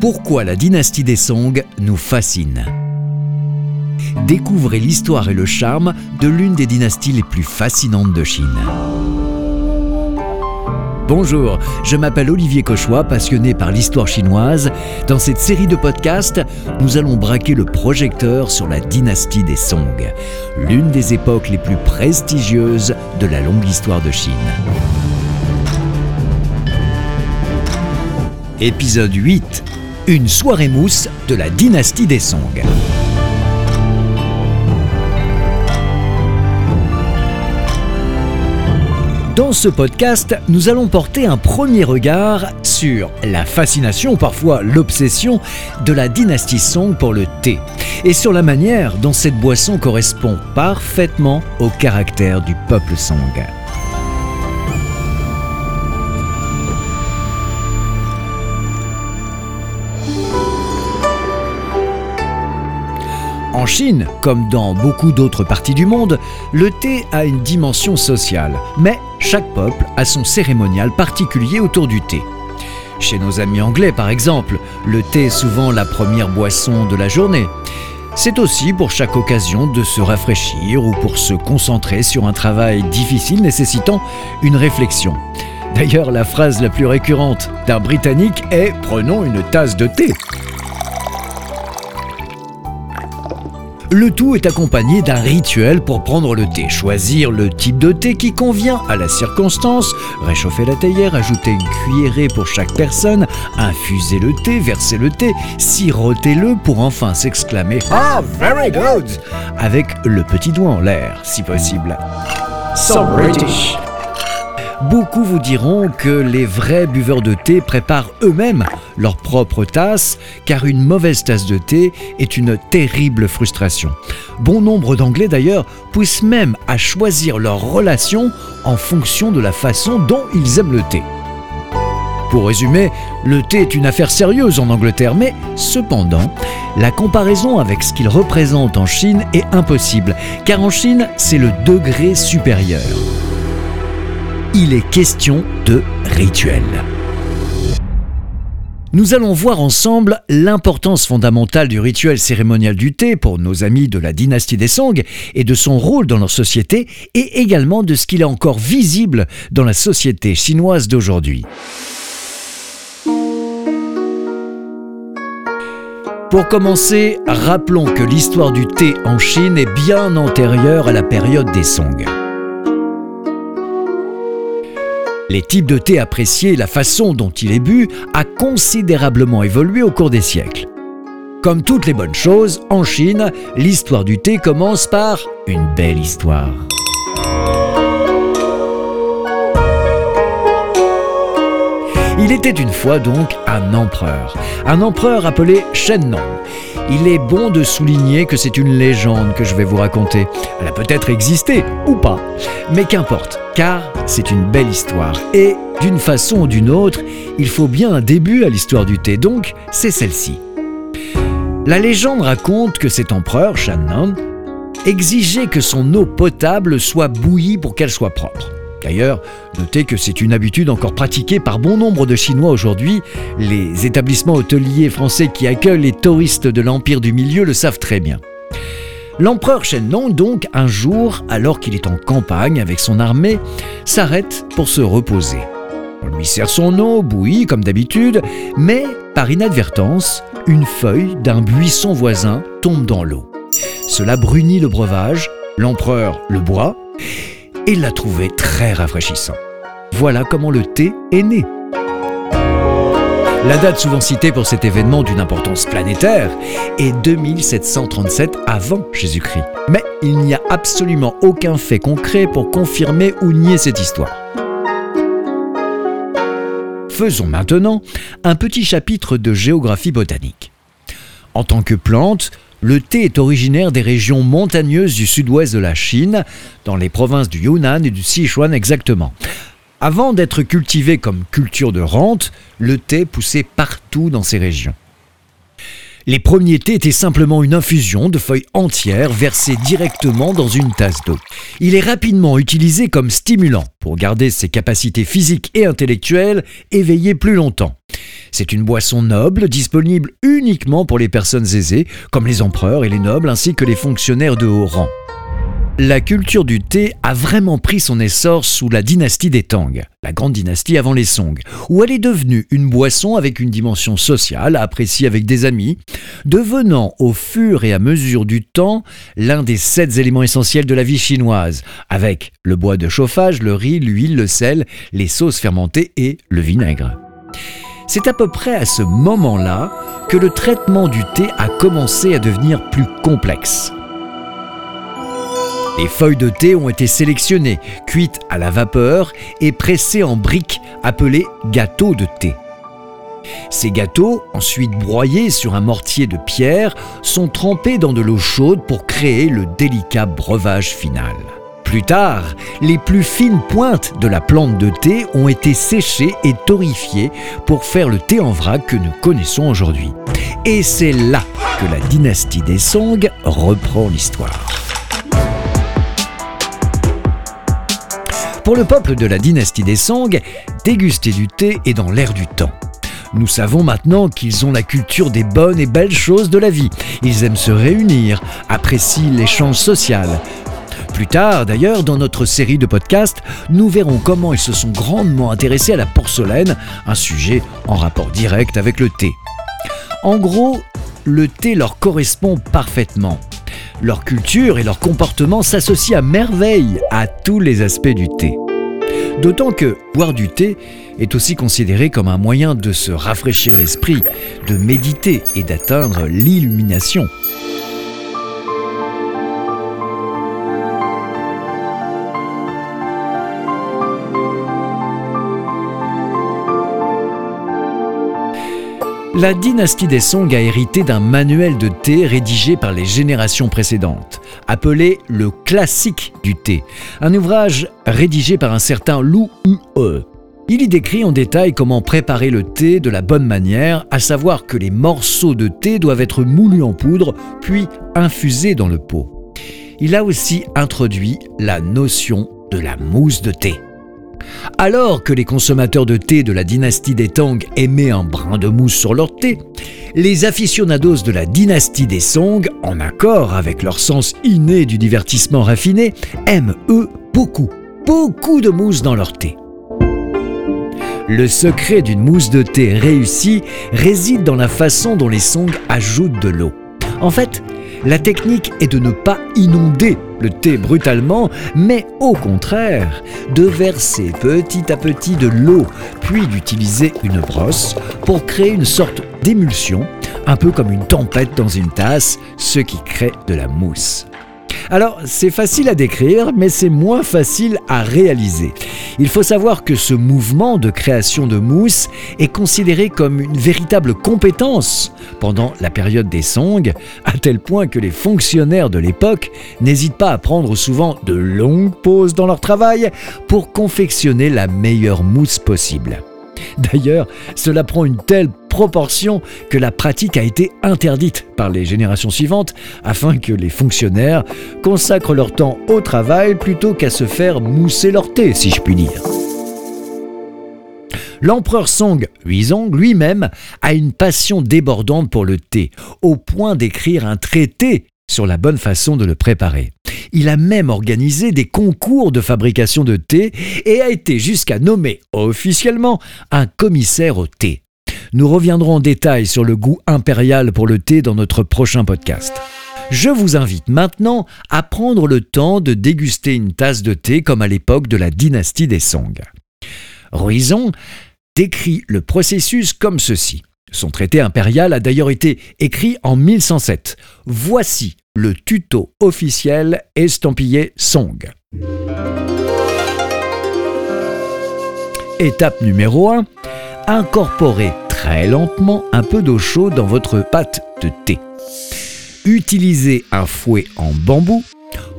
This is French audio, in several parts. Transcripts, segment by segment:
Pourquoi la dynastie des Song nous fascine Découvrez l'histoire et le charme de l'une des dynasties les plus fascinantes de Chine. Bonjour, je m'appelle Olivier Cauchois, passionné par l'histoire chinoise. Dans cette série de podcasts, nous allons braquer le projecteur sur la dynastie des Song, l'une des époques les plus prestigieuses de la longue histoire de Chine. Épisode 8 une soirée mousse de la dynastie des Song. Dans ce podcast, nous allons porter un premier regard sur la fascination, parfois l'obsession, de la dynastie Song pour le thé, et sur la manière dont cette boisson correspond parfaitement au caractère du peuple Song. En Chine, comme dans beaucoup d'autres parties du monde, le thé a une dimension sociale, mais chaque peuple a son cérémonial particulier autour du thé. Chez nos amis anglais, par exemple, le thé est souvent la première boisson de la journée. C'est aussi pour chaque occasion de se rafraîchir ou pour se concentrer sur un travail difficile nécessitant une réflexion. D'ailleurs, la phrase la plus récurrente d'un Britannique est ⁇ Prenons une tasse de thé ⁇ Le tout est accompagné d'un rituel pour prendre le thé. Choisir le type de thé qui convient à la circonstance, réchauffer la théière, ajouter une cuillerée pour chaque personne, infuser le thé, verser le thé, siroter-le pour enfin s'exclamer Ah, very good avec le petit doigt en l'air, si possible. So British Beaucoup vous diront que les vrais buveurs de thé préparent eux-mêmes leur propre tasse, car une mauvaise tasse de thé est une terrible frustration. Bon nombre d'Anglais d'ailleurs poussent même à choisir leur relation en fonction de la façon dont ils aiment le thé. Pour résumer, le thé est une affaire sérieuse en Angleterre, mais cependant, la comparaison avec ce qu'il représente en Chine est impossible, car en Chine, c'est le degré supérieur il est question de rituel. Nous allons voir ensemble l'importance fondamentale du rituel cérémonial du thé pour nos amis de la dynastie des Song et de son rôle dans leur société et également de ce qu'il est encore visible dans la société chinoise d'aujourd'hui. Pour commencer, rappelons que l'histoire du thé en Chine est bien antérieure à la période des Song. Les types de thé appréciés la façon dont il est bu a considérablement évolué au cours des siècles. Comme toutes les bonnes choses, en Chine, l'histoire du thé commence par une belle histoire. Il était une fois donc un empereur, un empereur appelé Shen Nong. Il est bon de souligner que c'est une légende que je vais vous raconter. Elle a peut-être existé ou pas, mais qu'importe, car c'est une belle histoire. Et d'une façon ou d'une autre, il faut bien un début à l'histoire du thé, donc c'est celle-ci. La légende raconte que cet empereur, Shannon, exigeait que son eau potable soit bouillie pour qu'elle soit propre. D'ailleurs, notez que c'est une habitude encore pratiquée par bon nombre de Chinois aujourd'hui. Les établissements hôteliers français qui accueillent les touristes de l'Empire du Milieu le savent très bien. L'empereur Shennon, donc, un jour, alors qu'il est en campagne avec son armée, s'arrête pour se reposer. On lui sert son eau, bouillie comme d'habitude, mais par inadvertance, une feuille d'un buisson voisin tombe dans l'eau. Cela brunit le breuvage, l'empereur le boit, et l'a trouvé très rafraîchissant. Voilà comment le thé est né. La date souvent citée pour cet événement d'une importance planétaire est 2737 avant Jésus-Christ. Mais il n'y a absolument aucun fait concret pour confirmer ou nier cette histoire. Faisons maintenant un petit chapitre de géographie botanique. En tant que plante, le thé est originaire des régions montagneuses du sud-ouest de la Chine, dans les provinces du Yunnan et du Sichuan exactement. Avant d'être cultivé comme culture de rente, le thé poussait partout dans ces régions. Les premiers thés étaient simplement une infusion de feuilles entières versées directement dans une tasse d'eau. Il est rapidement utilisé comme stimulant pour garder ses capacités physiques et intellectuelles éveillées plus longtemps. C'est une boisson noble disponible uniquement pour les personnes aisées, comme les empereurs et les nobles ainsi que les fonctionnaires de haut rang. La culture du thé a vraiment pris son essor sous la dynastie des Tang, la grande dynastie avant les Song, où elle est devenue une boisson avec une dimension sociale, appréciée avec des amis, devenant au fur et à mesure du temps l'un des sept éléments essentiels de la vie chinoise, avec le bois de chauffage, le riz, l'huile, le sel, les sauces fermentées et le vinaigre. C'est à peu près à ce moment-là que le traitement du thé a commencé à devenir plus complexe. Les feuilles de thé ont été sélectionnées, cuites à la vapeur et pressées en briques appelées gâteaux de thé. Ces gâteaux, ensuite broyés sur un mortier de pierre, sont trempés dans de l'eau chaude pour créer le délicat breuvage final. Plus tard, les plus fines pointes de la plante de thé ont été séchées et torréfiées pour faire le thé en vrac que nous connaissons aujourd'hui. Et c'est là que la dynastie des Song reprend l'histoire. Pour le peuple de la dynastie des Song, déguster du thé est dans l'air du temps. Nous savons maintenant qu'ils ont la culture des bonnes et belles choses de la vie. Ils aiment se réunir, apprécient l'échange social. Plus tard, d'ailleurs, dans notre série de podcasts, nous verrons comment ils se sont grandement intéressés à la porcelaine, un sujet en rapport direct avec le thé. En gros, le thé leur correspond parfaitement. Leur culture et leur comportement s'associent à merveille à tous les aspects du thé. D'autant que boire du thé est aussi considéré comme un moyen de se rafraîchir l'esprit, de méditer et d'atteindre l'illumination. La dynastie des Song a hérité d'un manuel de thé rédigé par les générations précédentes, appelé le classique du thé, un ouvrage rédigé par un certain Lu Ue. Il y décrit en détail comment préparer le thé de la bonne manière, à savoir que les morceaux de thé doivent être moulus en poudre, puis infusés dans le pot. Il a aussi introduit la notion de la mousse de thé. Alors que les consommateurs de thé de la dynastie des Tang aimaient un brin de mousse sur leur thé, les aficionados de la dynastie des Song, en accord avec leur sens inné du divertissement raffiné, aiment eux beaucoup, beaucoup de mousse dans leur thé. Le secret d'une mousse de thé réussie réside dans la façon dont les Song ajoutent de l'eau. En fait, la technique est de ne pas inonder le thé brutalement, mais au contraire, de verser petit à petit de l'eau, puis d'utiliser une brosse pour créer une sorte d'émulsion, un peu comme une tempête dans une tasse, ce qui crée de la mousse. Alors, c'est facile à décrire, mais c'est moins facile à réaliser. Il faut savoir que ce mouvement de création de mousse est considéré comme une véritable compétence pendant la période des Song, à tel point que les fonctionnaires de l'époque n'hésitent pas à prendre souvent de longues pauses dans leur travail pour confectionner la meilleure mousse possible. D'ailleurs, cela prend une telle proportion que la pratique a été interdite par les générations suivantes afin que les fonctionnaires consacrent leur temps au travail plutôt qu'à se faire mousser leur thé, si je puis dire. L'empereur Song Huizong lui-même a une passion débordante pour le thé, au point d'écrire un traité sur la bonne façon de le préparer. Il a même organisé des concours de fabrication de thé et a été jusqu'à nommer officiellement un commissaire au thé. Nous reviendrons en détail sur le goût impérial pour le thé dans notre prochain podcast. Je vous invite maintenant à prendre le temps de déguster une tasse de thé comme à l'époque de la dynastie des Song. Ruizong décrit le processus comme ceci. Son traité impérial a d'ailleurs été écrit en 1107. Voici le tuto officiel estampillé Song. Étape numéro 1. Incorporez très lentement un peu d'eau chaude dans votre pâte de thé. Utilisez un fouet en bambou.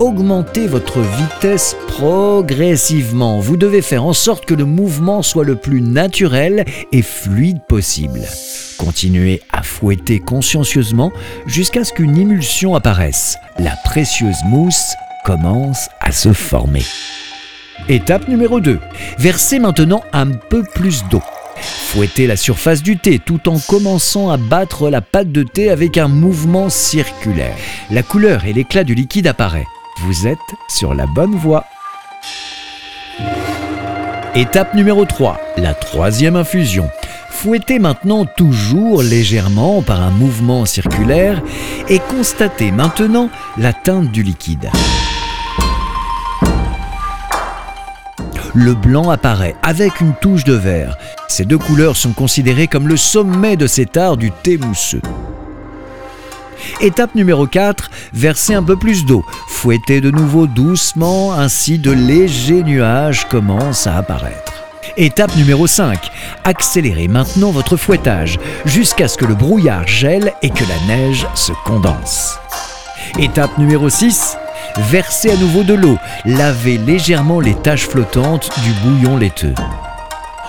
Augmentez votre vitesse progressivement. Vous devez faire en sorte que le mouvement soit le plus naturel et fluide possible. Continuez à fouetter consciencieusement jusqu'à ce qu'une émulsion apparaisse. La précieuse mousse commence à se former. Étape numéro 2. Versez maintenant un peu plus d'eau. Fouettez la surface du thé tout en commençant à battre la pâte de thé avec un mouvement circulaire. La couleur et l'éclat du liquide apparaît. Vous êtes sur la bonne voie. Étape numéro 3, la troisième infusion. Fouettez maintenant toujours légèrement par un mouvement circulaire et constatez maintenant la teinte du liquide. Le blanc apparaît avec une touche de vert. Ces deux couleurs sont considérées comme le sommet de cet art du thé mousseux. Étape numéro 4, versez un peu plus d'eau. Fouettez de nouveau doucement, ainsi de légers nuages commencent à apparaître. Étape numéro 5, accélérez maintenant votre fouettage jusqu'à ce que le brouillard gèle et que la neige se condense. Étape numéro 6, versez à nouveau de l'eau, lavez légèrement les taches flottantes du bouillon laiteux.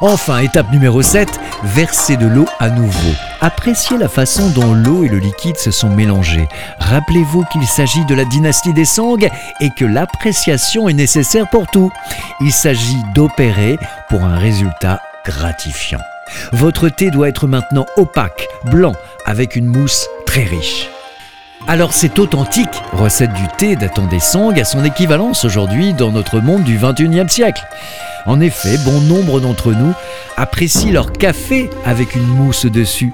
Enfin, étape numéro 7, versez de l'eau à nouveau. Appréciez la façon dont l'eau et le liquide se sont mélangés. Rappelez-vous qu'il s'agit de la dynastie des Song et que l'appréciation est nécessaire pour tout. Il s'agit d'opérer pour un résultat gratifiant. Votre thé doit être maintenant opaque, blanc, avec une mousse très riche. Alors cette authentique recette du thé datant des Song a son équivalence aujourd'hui dans notre monde du 21e siècle. En effet, bon nombre d'entre nous apprécient leur café avec une mousse dessus.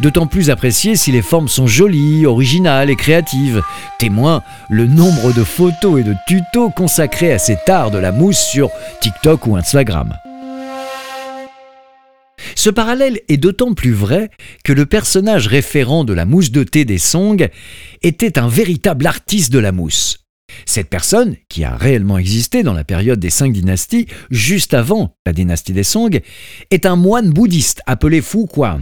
D'autant plus apprécié si les formes sont jolies, originales et créatives. Témoin le nombre de photos et de tutos consacrés à cet art de la mousse sur TikTok ou Instagram. Ce parallèle est d'autant plus vrai que le personnage référent de la mousse de thé des Song était un véritable artiste de la mousse. Cette personne, qui a réellement existé dans la période des cinq dynasties, juste avant la dynastie des Song, est un moine bouddhiste appelé Fu Quan.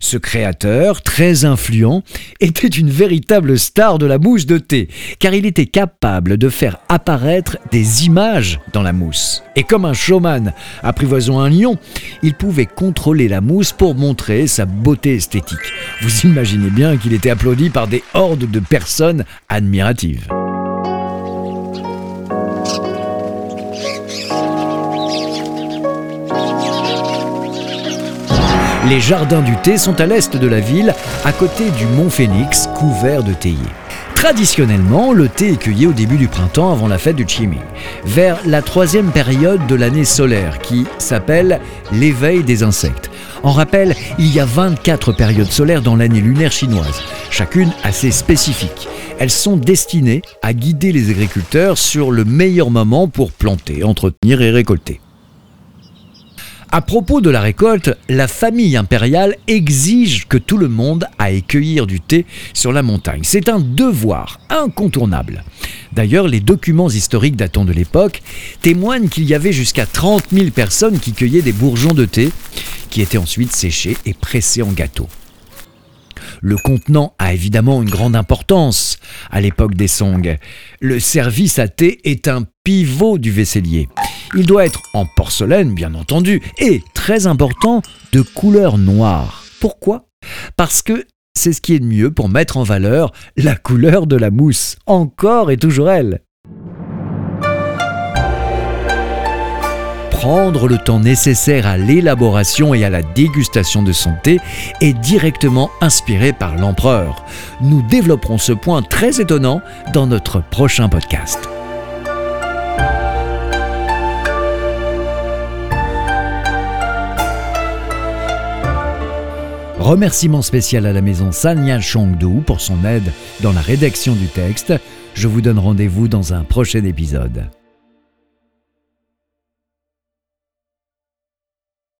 Ce créateur, très influent, était une véritable star de la mousse de thé, car il était capable de faire apparaître des images dans la mousse. Et comme un showman apprivoisant un lion, il pouvait contrôler la mousse pour montrer sa beauté esthétique. Vous imaginez bien qu'il était applaudi par des hordes de personnes admiratives. Les jardins du thé sont à l'est de la ville, à côté du mont Phénix, couvert de théiers. Traditionnellement, le thé est cueilli au début du printemps avant la fête du Qiming, vers la troisième période de l'année solaire qui s'appelle l'éveil des insectes. En rappel, il y a 24 périodes solaires dans l'année lunaire chinoise, chacune assez spécifique. Elles sont destinées à guider les agriculteurs sur le meilleur moment pour planter, entretenir et récolter. À propos de la récolte, la famille impériale exige que tout le monde aille cueillir du thé sur la montagne. C'est un devoir incontournable. D'ailleurs, les documents historiques datant de l'époque témoignent qu'il y avait jusqu'à 30 000 personnes qui cueillaient des bourgeons de thé, qui étaient ensuite séchés et pressés en gâteaux. Le contenant a évidemment une grande importance à l'époque des Song. Le service à thé est un pivot du vaisselier. Il doit être en porcelaine, bien entendu, et, très important, de couleur noire. Pourquoi? Parce que c'est ce qui est de mieux pour mettre en valeur la couleur de la mousse. Encore et toujours elle. Prendre le temps nécessaire à l'élaboration et à la dégustation de son thé est directement inspiré par l'empereur. Nous développerons ce point très étonnant dans notre prochain podcast. Remerciement spécial à la maison Sanya Chongdu pour son aide dans la rédaction du texte. Je vous donne rendez-vous dans un prochain épisode.